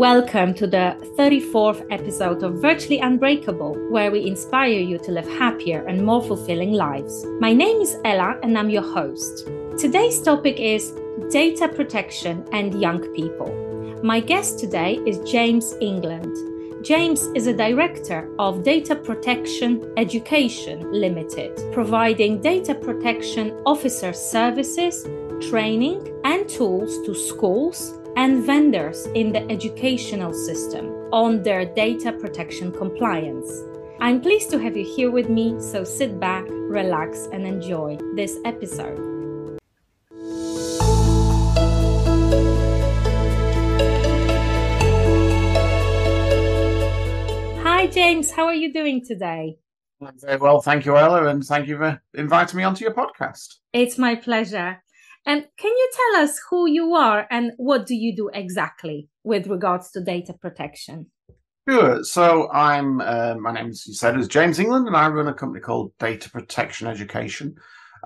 Welcome to the 34th episode of Virtually Unbreakable, where we inspire you to live happier and more fulfilling lives. My name is Ela and I'm your host. Today's topic is data protection and young people. My guest today is James England. James is a director of Data Protection Education Limited, providing data protection officer services, training, and tools to schools and vendors in the educational system on their data protection compliance. I'm pleased to have you here with me, so sit back, relax, and enjoy this episode. Hi, James. How are you doing today? I'm Very well, thank you, Ela, and thank you for inviting me onto your podcast. It's my pleasure. And can you tell us who you are and what do you do exactly with regards to data protection? Sure. So I'm uh, my name, as you said, is James England, and I run a company called Data Protection Education.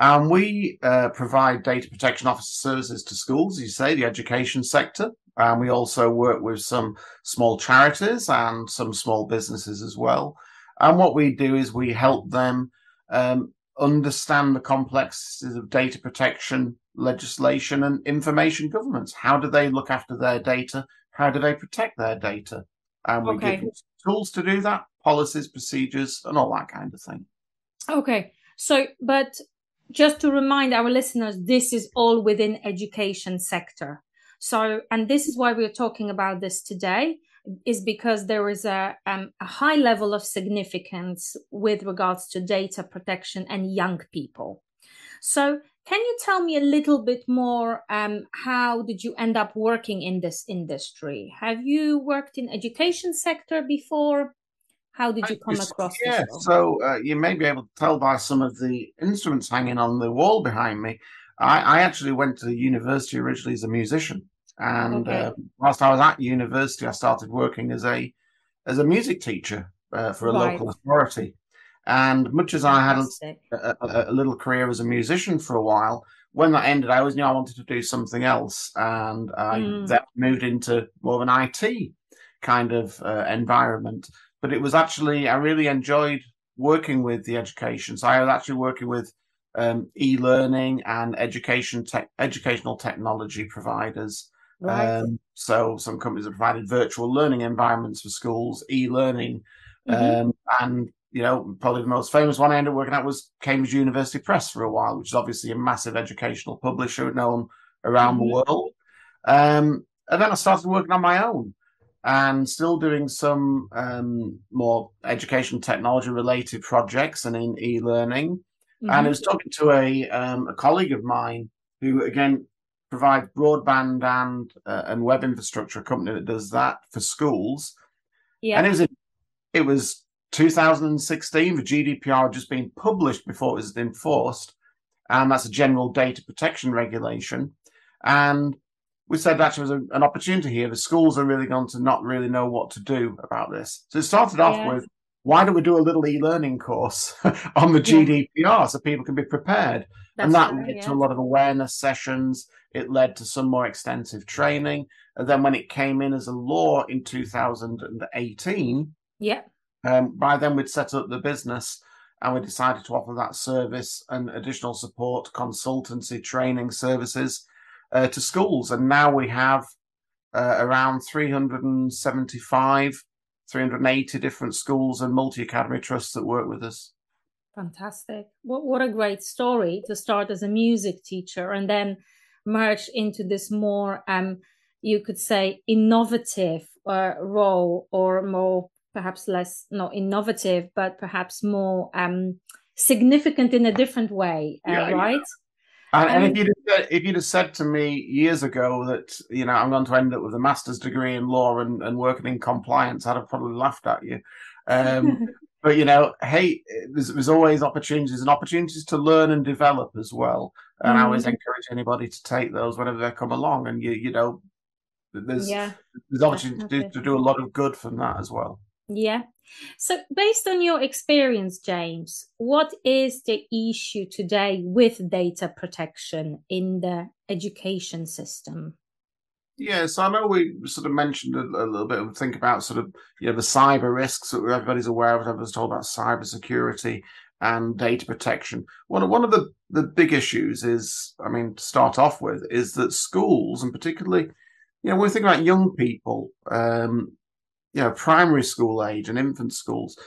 And we uh, provide data protection officer services to schools, you say, the education sector. And we also work with some small charities and some small businesses as well. And what we do is we help them um, understand the complexities of data protection legislation and information governance. How do they look after their data? How do they protect their data? And we okay. give tools to do that, policies, procedures, and all that kind of thing. Okay. So, but just to remind our listeners, this is all within education sector. So, and this is why we're talking about this today, is because there is a, um, a high level of significance with regards to data protection and young people. So, can you tell me a little bit more? Um, how did you end up working in this industry? Have you worked in education sector before? How did you come across yeah, so uh, you may be able to tell by some of the instruments hanging on the wall behind me. I, I actually went to university originally as a musician, and okay. uh, whilst I was at university, I started working as a as a music teacher uh, for a right. local authority. And much as I had a, a, a, little career as a musician for a while, when that ended, I always knew I wanted to do something else. And I mm. then moved into more of an IT kind of uh, environment. But it was actually, I really enjoyed working with the education. So I was actually working with um, e-learning and education te- educational technology providers. Right. Um, so some companies have provided virtual learning environments for schools, e-learning, mm-hmm. um, and you know, probably the most famous one I ended up working at was Cambridge University Press for a while, which is obviously a massive educational publisher known around mm-hmm. the world. Um, and then I started working on my own and still doing some um, more education technology related projects and in e-learning. Mm-hmm. And I was talking to a, um, a colleague of mine who, again, provides broadband and uh, and web infrastructure, a company that does that for schools. Yeah. And it was it was 2016, the GDPR had just been published before it was enforced, and that's a general data protection regulation. And we said that there was a, an opportunity here. The schools are really going to not really know what to do about this. So it started off yeah. with why don't we do a little e-learning course on the GDPR yeah. so people can be prepared? That's and that right, led yeah. to a lot of awareness sessions. It led to some more extensive training. And then when it came in as a law in 2018, yeah um, by then, we'd set up the business and we decided to offer that service and additional support, consultancy, training services uh, to schools. And now we have uh, around 375, 380 different schools and multi academy trusts that work with us. Fantastic. What, what a great story to start as a music teacher and then merge into this more, um, you could say, innovative uh, role or more perhaps less not innovative, but perhaps more um, significant in a different way, uh, yeah, right? And, and, if um, you'd have, if you'd have said to me years ago that you know I'm going to end up with a master's degree in law and, and working in compliance, I'd have probably laughed at you. Um, but you know, hey, there's, there's, always opportunities and opportunities to learn and develop as well. And mm. I always encourage anybody to take those whenever they come along. And you you know, there's yeah, there's opportunity to to do a lot of good from that as well. Yeah. So, based on your experience, James, what is the issue today with data protection in the education system? Yeah, so I know we sort of mentioned a, a little bit of think about sort of you know the cyber risks that everybody's aware of. Everyone's told about cyber security and data protection. One one of the the big issues is, I mean, to start off with, is that schools and particularly, you know, when we think about young people, um, you know, primary school age and infant schools,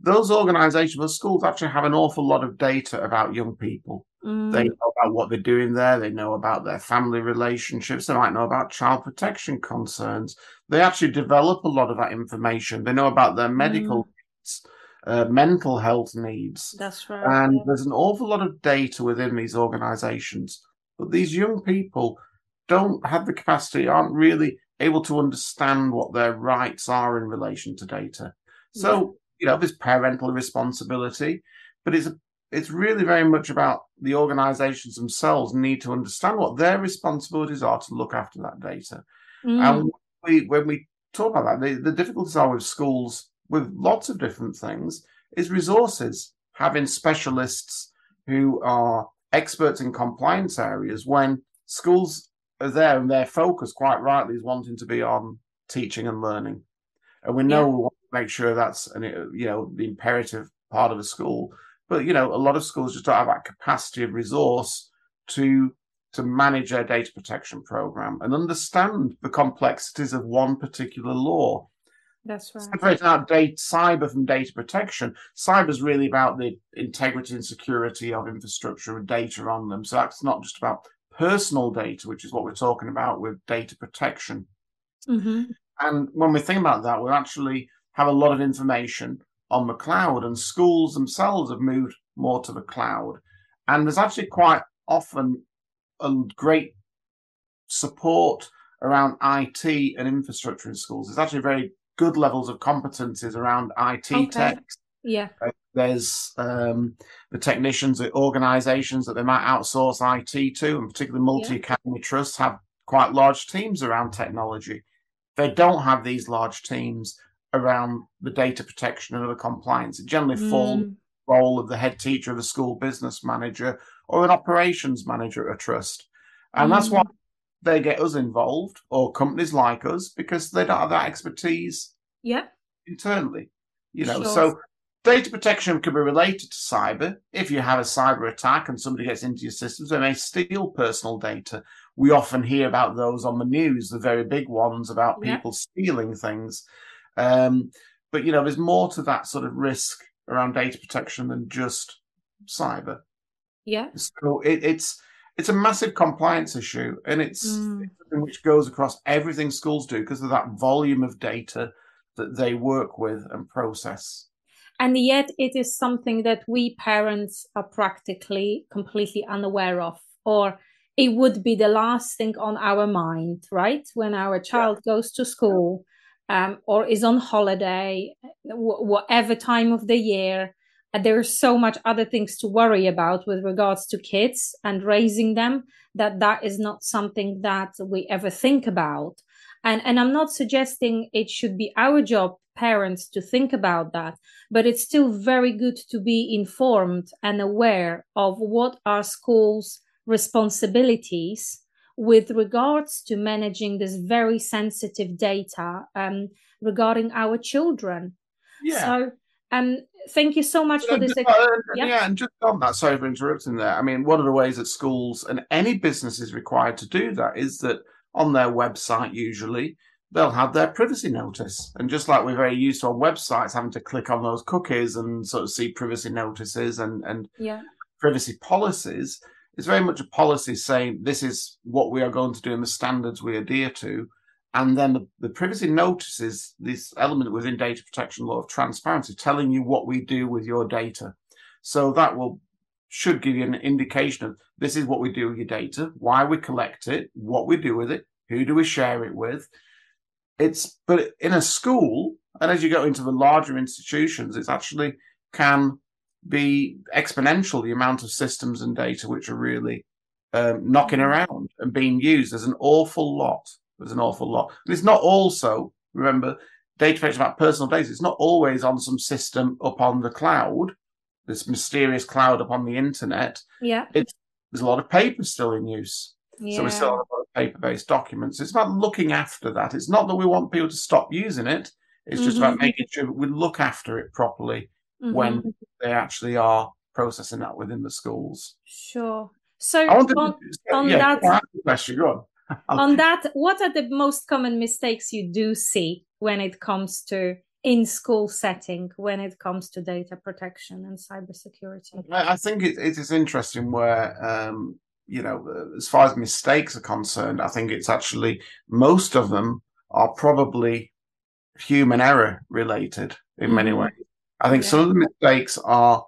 those organisations, those schools actually have an awful lot of data about young people. Mm. They know about what they're doing there. They know about their family relationships. They might know about child protection concerns. They actually develop a lot of that information. They know about their medical mm. needs, uh, mental health needs. That's right. And yeah. there's an awful lot of data within these organizations. But these young people don't have the capacity, aren't really able to understand what their rights are in relation to data. So, yeah. you know, there's parental responsibility, but it's a it's really very much about the organizations themselves need to understand what their responsibilities are to look after that data. Mm. And we, when we talk about that, the, the difficulties are with schools with lots of different things is resources, having specialists who are experts in compliance areas when schools are there and their focus quite rightly is wanting to be on teaching and learning. And we know yeah. we want to make sure that's an, you know the imperative part of a school. But you know, a lot of schools just don't have that capacity of resource to to manage their data protection program and understand the complexities of one particular law. That's right. Separating out data, cyber from data protection. Cyber is really about the integrity and security of infrastructure and data on them. So that's not just about personal data, which is what we're talking about with data protection. Mm-hmm. And when we think about that, we actually have a lot of information on the cloud, and schools themselves have moved more to the cloud. And there's actually quite often a great support around IT and infrastructure in schools. There's actually very good levels of competencies around IT okay. tech. Yeah. Uh, there's um, the technicians at organizations that they might outsource IT to, and particularly multi academy yeah. trusts have quite large teams around technology. They don't have these large teams around the data protection and the compliance. It generally mm. falls role of the head teacher, the school business manager, or an operations manager at a trust. And mm. that's why they get us involved or companies like us because they don't have that expertise yeah. internally. You know, sure. so data protection can be related to cyber. If you have a cyber attack and somebody gets into your systems, they may steal personal data. We often hear about those on the news, the very big ones about people stealing things. Um, but you know, there's more to that sort of risk around data protection than just cyber. Yeah. So it, it's it's a massive compliance issue, and it's mm. something which goes across everything schools do because of that volume of data that they work with and process. And yet, it is something that we parents are practically completely unaware of, or it would be the last thing on our mind, right? When our child goes to school um, or is on holiday, w- whatever time of the year. And there's so much other things to worry about with regards to kids and raising them that that is not something that we ever think about. And, and I'm not suggesting it should be our job, parents, to think about that, but it's still very good to be informed and aware of what are schools' responsibilities with regards to managing this very sensitive data um, regarding our children. Yeah. So, um, thank you so much for this. Uh, yeah. yeah, and just on that, sorry for interrupting there. I mean, one of the ways that schools and any business is required to do that is that on their website, usually, they'll have their privacy notice. And just like we're very used to on websites having to click on those cookies and sort of see privacy notices and, and yeah. privacy policies, it's very much a policy saying this is what we are going to do and the standards we adhere to. And then the, the privacy notices this element within data protection law of transparency, telling you what we do with your data. So that will should give you an indication of this is what we do with your data, why we collect it, what we do with it, who do we share it with. It's but in a school, and as you go into the larger institutions, it's actually can be exponential the amount of systems and data which are really um, knocking mm-hmm. around and being used. There's an awful lot. There's an awful lot. And it's not also, remember, data protection about personal data. It's not always on some system up on the cloud, this mysterious cloud up on the internet. Yeah. It's, there's a lot of paper still in use. Yeah. So we still have a lot of paper-based documents. It's about looking after that. It's not that we want people to stop using it. It's just mm-hmm. about making sure we look after it properly mm-hmm. when they actually are processing that within the schools. Sure. So on, to, on yeah, that question, go on. on that, what are the most common mistakes you do see when it comes to in school setting when it comes to data protection and cybersecurity? I think it, it is interesting where, um, you know, as far as mistakes are concerned, I think it's actually most of them are probably human error related in many mm-hmm. ways. I think yeah. some of the mistakes are,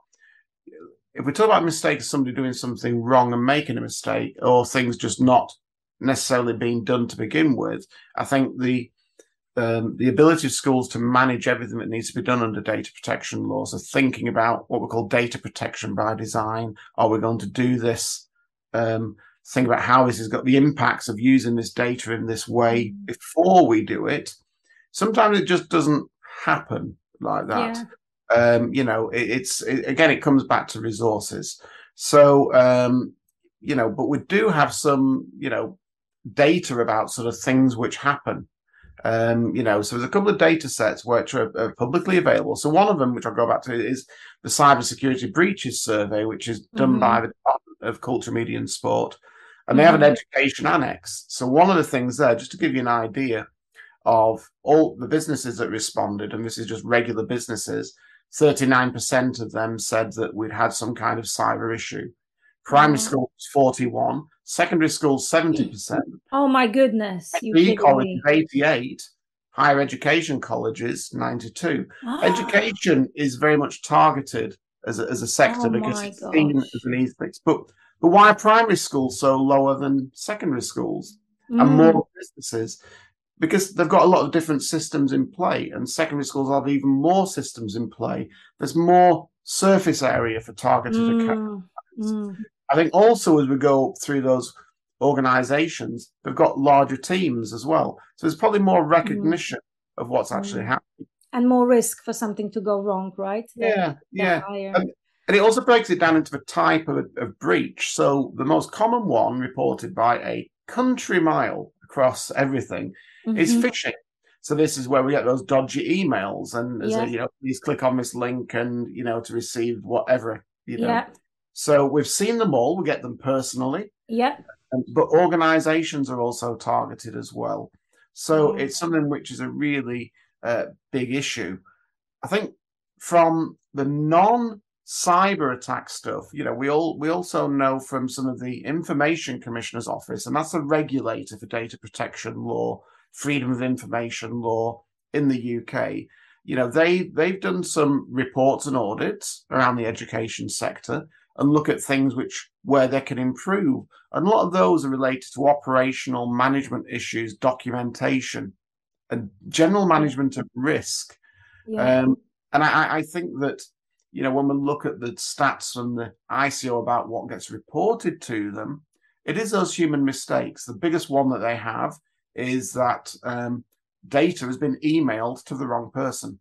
if we talk about mistakes, somebody doing something wrong and making a mistake, or things just not necessarily being done to begin with, I think the um, the ability of schools to manage everything that needs to be done under data protection laws are thinking about what we call data protection by design. Are we going to do this? Um, think about how this has got the impacts of using this data in this way mm. before we do it. Sometimes it just doesn't happen like that. Yeah. Um, you know, it, it's it, again, it comes back to resources. So, um, you know, but we do have some, you know, data about sort of things which happen um, you know, so there's a couple of data sets which are, are, publicly available. So one of them, which I'll go back to, is the Cybersecurity Breaches Survey, which is done mm-hmm. by the Department of Culture, Media and Sport. And they mm-hmm. have an mm-hmm. education annex. So one of the things there, just to give you an idea of all the businesses that responded, and this is just regular businesses, 39% of them said that we'd had some kind of cyber issue. Primary mm-hmm. school was 41, secondary school 70%. Oh my goodness. FE college 88, higher education colleges 92. Ah. Education is very much targeted as a, as a sector oh because it's gosh. seen as an easy fix. But but why are primary schools so lower than secondary schools mm. and more businesses? Because they've got a lot of different systems in play, and secondary schools have even more systems in play. There's more surface area for targeted mm. accounts. Mm. I think also as we go through those organizations, they've got larger teams as well. So there's probably more mm-hmm. recognition mm. of what's actually mm. happening. And more risk for something to go wrong, right? yeah, yeah. And, and, it also breaks it down into the type of, of breach. So the most common one reported by a country mile across everything mm-hmm. is phishing. So this is where we get those dodgy emails and yeah. a, you know, please click on this link and you know to receive whatever you know. Yeah. So we've seen them all. We get them personally. Yeah. Um, but organizations are also targeted as well. So mm. it's something which is a really uh, big issue. I think from the non cyber attack stuff, you know, we all we also know from some of the information commissioner's office, and that's a regulator for data protection law, freedom of information law in the UK. You know, they they've done some reports and audits around the education sector and look at things which where they can improve. And a lot of those are related to operational management issues, documentation, and general management of risk. Yeah. Um, and I, I, think that you know when we look at the stats from the ICO about what gets reported to them, it is those human mistakes. The biggest one that they have is that um, data has been emailed to the wrong person.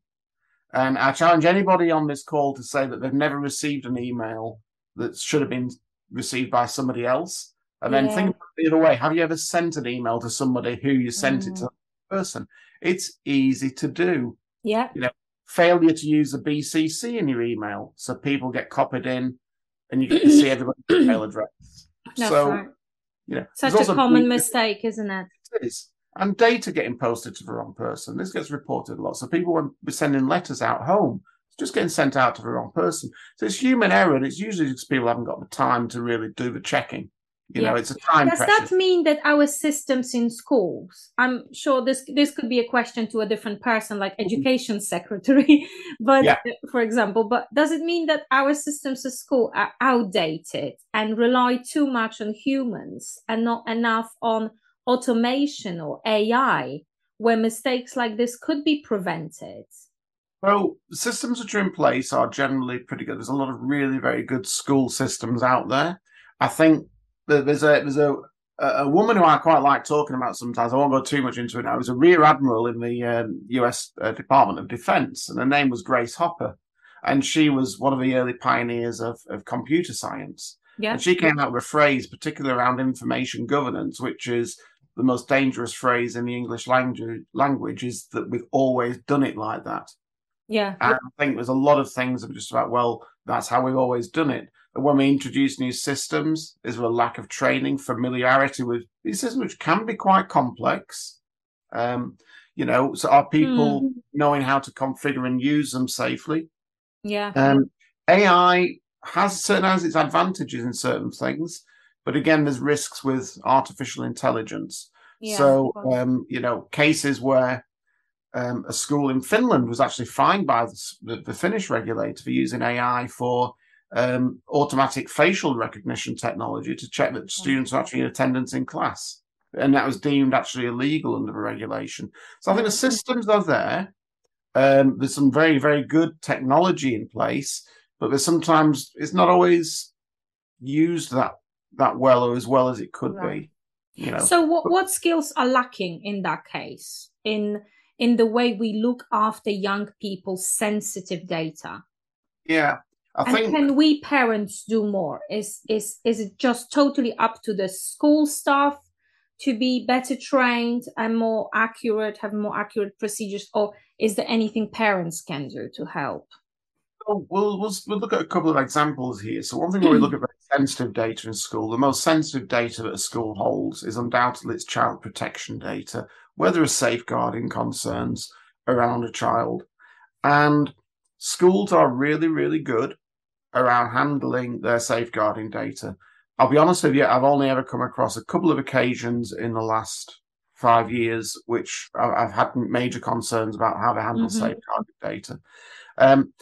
And I challenge anybody on this call to say that they've never received an email that should have been received by somebody else. And then yeah. think the other way. Have you ever sent an email to somebody who you sent mm. it to mm. person? It's easy to do. Yeah. You know, failure to use a BCC in your email. So people get copied in and you get to see everybody's email address. That's so, right. You know, Such a common mistake, isn't it? It is. And data getting posted to the wrong person. This gets reported a lot. So people be sending letters out home just getting sent out to the wrong person. So it's human error, and it's usually because people haven't got the time to really do the checking. You yeah. know, it's a time. Does pressure. that mean that our systems in schools? I'm sure this this could be a question to a different person, like mm-hmm. education secretary. but yeah. for example, but does it mean that our systems at school are outdated and rely too much on humans and not enough on automation or AI, where mistakes like this could be prevented? Well, the systems which are in place are generally pretty good. There's a lot of really very good school systems out there. I think that there's a there's a a woman who I quite like talking about sometimes. I won't go too much into it now. It was a rear admiral in the um, U.S. Uh, Department of Defense, and her name was Grace Hopper, and she was one of the early pioneers of, of computer science. Yeah. And she came out with a phrase, particularly around information governance, which is the most dangerous phrase in the English language language is that we've always done it like that. Yeah. And I think there's a lot of things that are just about, well, that's how we've always done it. And when we introduce new systems, is there a lack of training, familiarity with these systems, which can be quite complex. Um, you know, so are people mm. knowing how to configure and use them safely? Yeah. Um, AI has certain has its advantages in certain things, but again, there's risks with artificial intelligence. Yeah, so, um, you know, cases where um, a school in Finland was actually fined by the, the Finnish regulator for using AI for um, automatic facial recognition technology to check that students are actually in attendance in class. And that was deemed actually illegal under the regulation. So I think the systems are there. Um, there's some very, very good technology in place, but there's sometimes it's not always used that that well or as well as it could right. be. You know. So what what skills are lacking in that case? In in the way we look after young people's sensitive data. Yeah. I and think can we parents do more? Is is is it just totally up to the school staff to be better trained and more accurate, have more accurate procedures, or is there anything parents can do to help? Oh, well, we'll, we'll look at a couple of examples here. So one thing when we look at sensitive data in school, the most sensitive data that a school holds is undoubtedly its child protection data, where there are safeguarding concerns around a child. And schools are really, really good around handling their safeguarding data. I'll be honest with you, I've only ever come across a couple of occasions in the last five years which I've had major concerns about how they handle mm-hmm. safeguarding data. Um,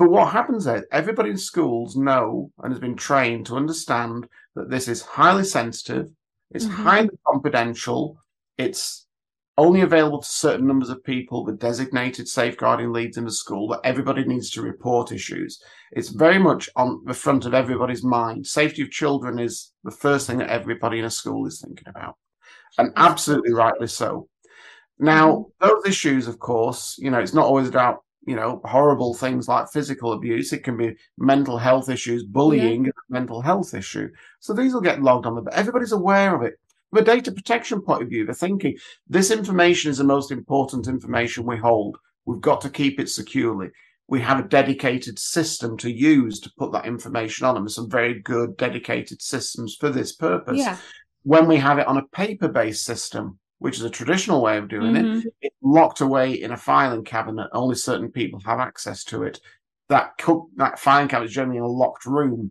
but what happens is everybody in schools know and has been trained to understand that this is highly sensitive, it's mm-hmm. highly confidential, it's only available to certain numbers of people The designated safeguarding leads in the school that everybody needs to report issues. It's very much on the front of everybody's mind. Safety of children is the first thing that everybody in a school is thinking about. And absolutely rightly so. Now, mm-hmm. those issues, of course, you know, it's not always about, you know, horrible things like physical abuse. It can be mental health issues, bullying, yeah. mental health issue. So these will get logged on, but everybody's aware of it. From a data protection point of view, they're thinking this information is the most important information we hold. We've got to keep it securely. We have a dedicated system to use to put that information on, and there's some very good dedicated systems for this purpose. Yeah. When we have it on a paper based system, which is a traditional way of doing mm-hmm. it, it's locked away in a filing cabinet. Only certain people have access to it. That, that filing cabinet is generally in a locked room.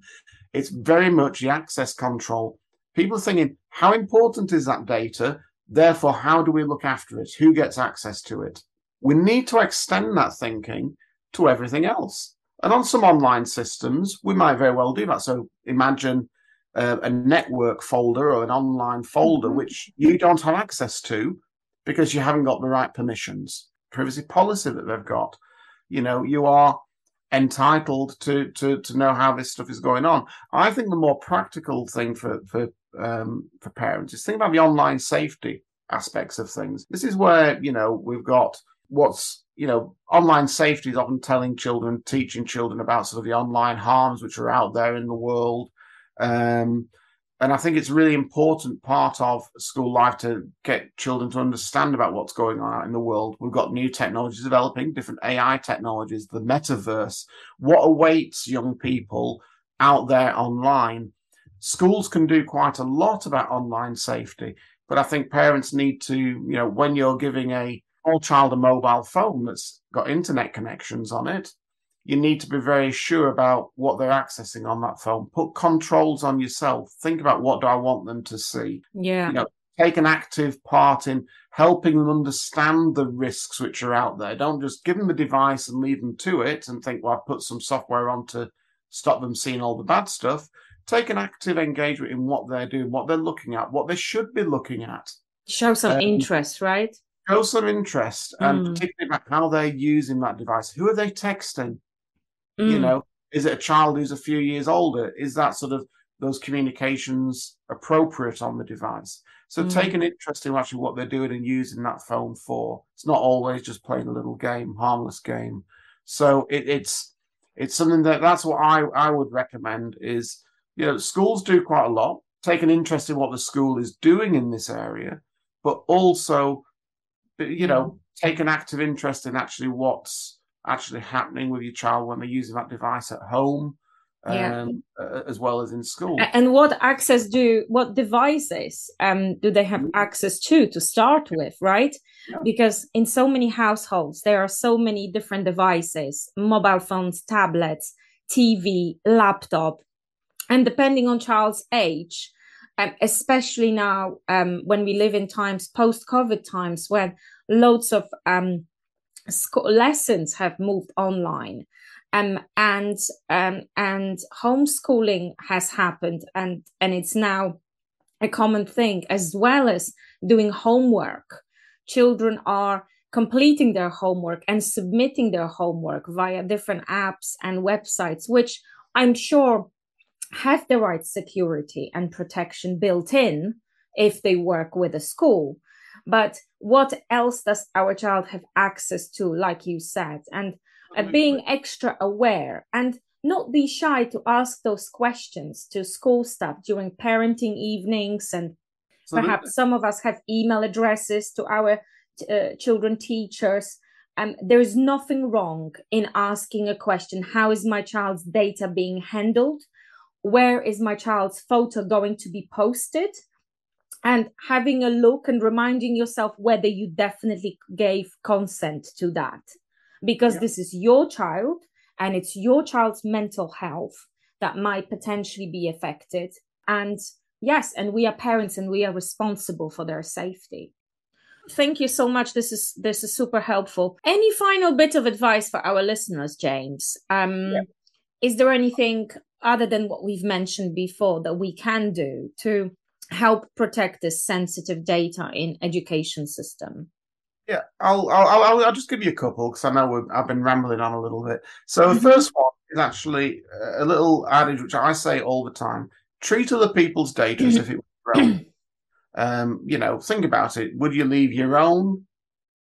It's very much the access control people are thinking, how important is that data? Therefore, how do we look after it? Who gets access to it? We need to extend that thinking to everything else. And on some online systems, we might very well do that. So imagine uh, a network folder or an online folder mm-hmm. which you don't have access to because you haven't got the right permissions, privacy policy that they've got. You know, you are entitled to to to know how this stuff is going on. I think the more practical thing for for um, for parents is think about the online safety aspects of things. This is where you know we've got what's you know online safety is often telling children, teaching children about sort of the online harms which are out there in the world. Um, and I think it's a really important part of school life to get children to understand about what's going on out in the world. We've got new technologies developing, different AI technologies, the metaverse. What awaits young people out there online? Schools can do quite a lot about online safety, but I think parents need to, you know, when you're giving a small child a mobile phone that's got internet connections on it, you need to be very sure about what they're accessing on that phone. Put controls on yourself. Think about what do I want them to see. Yeah. You know, take an active part in helping them understand the risks which are out there. Don't just give them the device and leave them to it and think, well, I've put some software on to stop them seeing all the bad stuff. Take an active engagement in what they're doing, what they're looking at, what they should be looking at. Show some um, interest, right? Show some interest, mm. and particularly about how they're using that device. Who are they texting? Mm. You know, is it a child who's a few years older? Is that sort of those communications appropriate on the device? So mm. take an interest in actually what they're doing and using that phone for. It's not always just playing a little game, harmless game. So it, it's it's something that that's what I I would recommend is you know schools do quite a lot. Take an interest in what the school is doing in this area, but also, you know, mm. take an active interest in actually what's actually happening with your child when they're using that device at home. Yeah. Um, uh, as well as in school. And what access do what devices um, do they have mm. access to to start with, right? Yeah. Because in so many households there are so many different devices, mobile phones, tablets, TV, laptop, and depending on child's age, um, especially now um, when we live in times post COVID times when loads of um, school lessons have moved online. Um, and um, and homeschooling has happened, and and it's now a common thing, as well as doing homework. Children are completing their homework and submitting their homework via different apps and websites, which I'm sure have the right security and protection built in if they work with a school. But what else does our child have access to, like you said? And uh, being extra aware and not be shy to ask those questions to school staff during parenting evenings. And perhaps some of us have email addresses to our uh, children teachers. Um, there is nothing wrong in asking a question how is my child's data being handled? Where is my child's photo going to be posted and having a look and reminding yourself whether you definitely gave consent to that. Because yeah. this is your child and it's your child's mental health that might potentially be affected. And yes and we are parents and we are responsible for their safety. Thank you so much. This is this is super helpful. Any final bit of advice for our listeners james? Um yeah. is there anything other than what we've mentioned before that we can do to help protect this sensitive data in education system yeah i'll i'll i'll, I'll just give you a couple because i know i've been rambling on a little bit so the first one is actually a little adage which i say all the time treat other people's data as if it were your own um, you know, think about it. Would you leave your own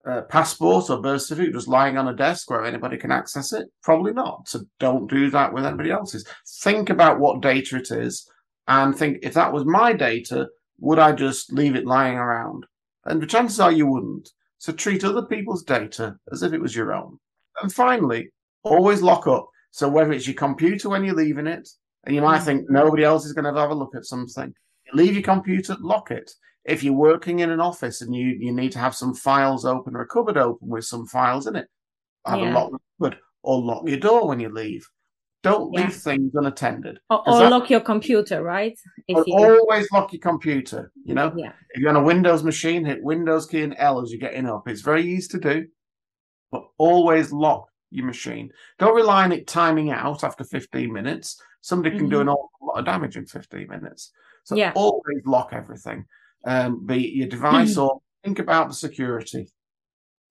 uh, passport or birth certificate just lying on a desk where anybody can access it? Probably not. So don't do that with anybody else's. Think about what data it is and think if that was my data, would I just leave it lying around? And the chances are you wouldn't. So treat other people's data as if it was your own. And finally, always lock up. So whether it's your computer when you're leaving it, and you might mm. think nobody else is going to have a look at something, leave your computer, lock it. If you're working in an office and you, you need to have some files open or a cupboard open with some files in it, have yeah. a lock cupboard or lock your door when you leave. Don't yeah. leave things unattended. Or, or that, lock your computer, right? If you... Always lock your computer. You know, yeah. if you're on a Windows machine, hit Windows key and L as you're getting up. It's very easy to do, but always lock your machine. Don't rely on it timing out after 15 minutes. Somebody can mm-hmm. do an awful lot of damage in 15 minutes. So yeah. always lock everything, um, be it your device or think about the security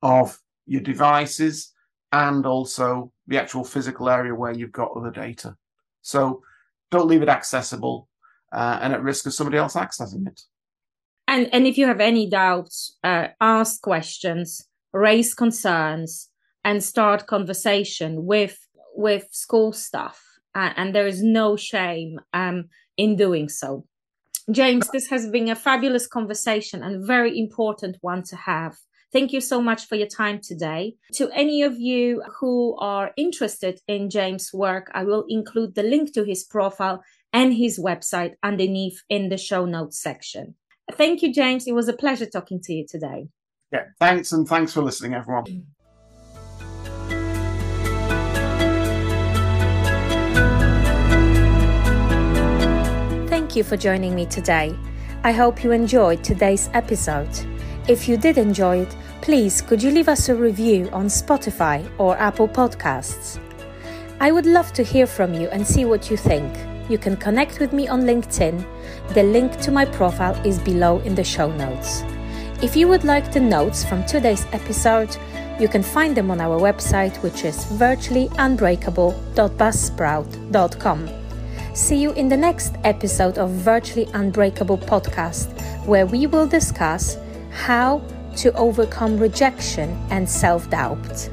of your devices and also the actual physical area where you've got other data. So don't leave it accessible uh, and at risk of somebody else accessing it. And and if you have any doubts, uh, ask questions, raise concerns, and start conversation with with school staff. Uh, and there is no shame um, in doing so. James, this has been a fabulous conversation and very important one to have. Thank you so much for your time today. To any of you who are interested in James' work, I will include the link to his profile and his website underneath in the show notes section. Thank you, James. It was a pleasure talking to you today. Yeah, thanks, and thanks for listening, everyone. Mm. Thank you for joining me today. I hope you enjoyed today's episode. If you did enjoy it, please could you leave us a review on Spotify or Apple Podcasts? I would love to hear from you and see what you think. You can connect with me on LinkedIn. The link to my profile is below in the show notes. If you would like the notes from today's episode, you can find them on our website, which is virtuallyunbreakable.buzzsprout.com. See you in the next episode of Virtually Unbreakable podcast, where we will discuss how to overcome rejection and self doubt.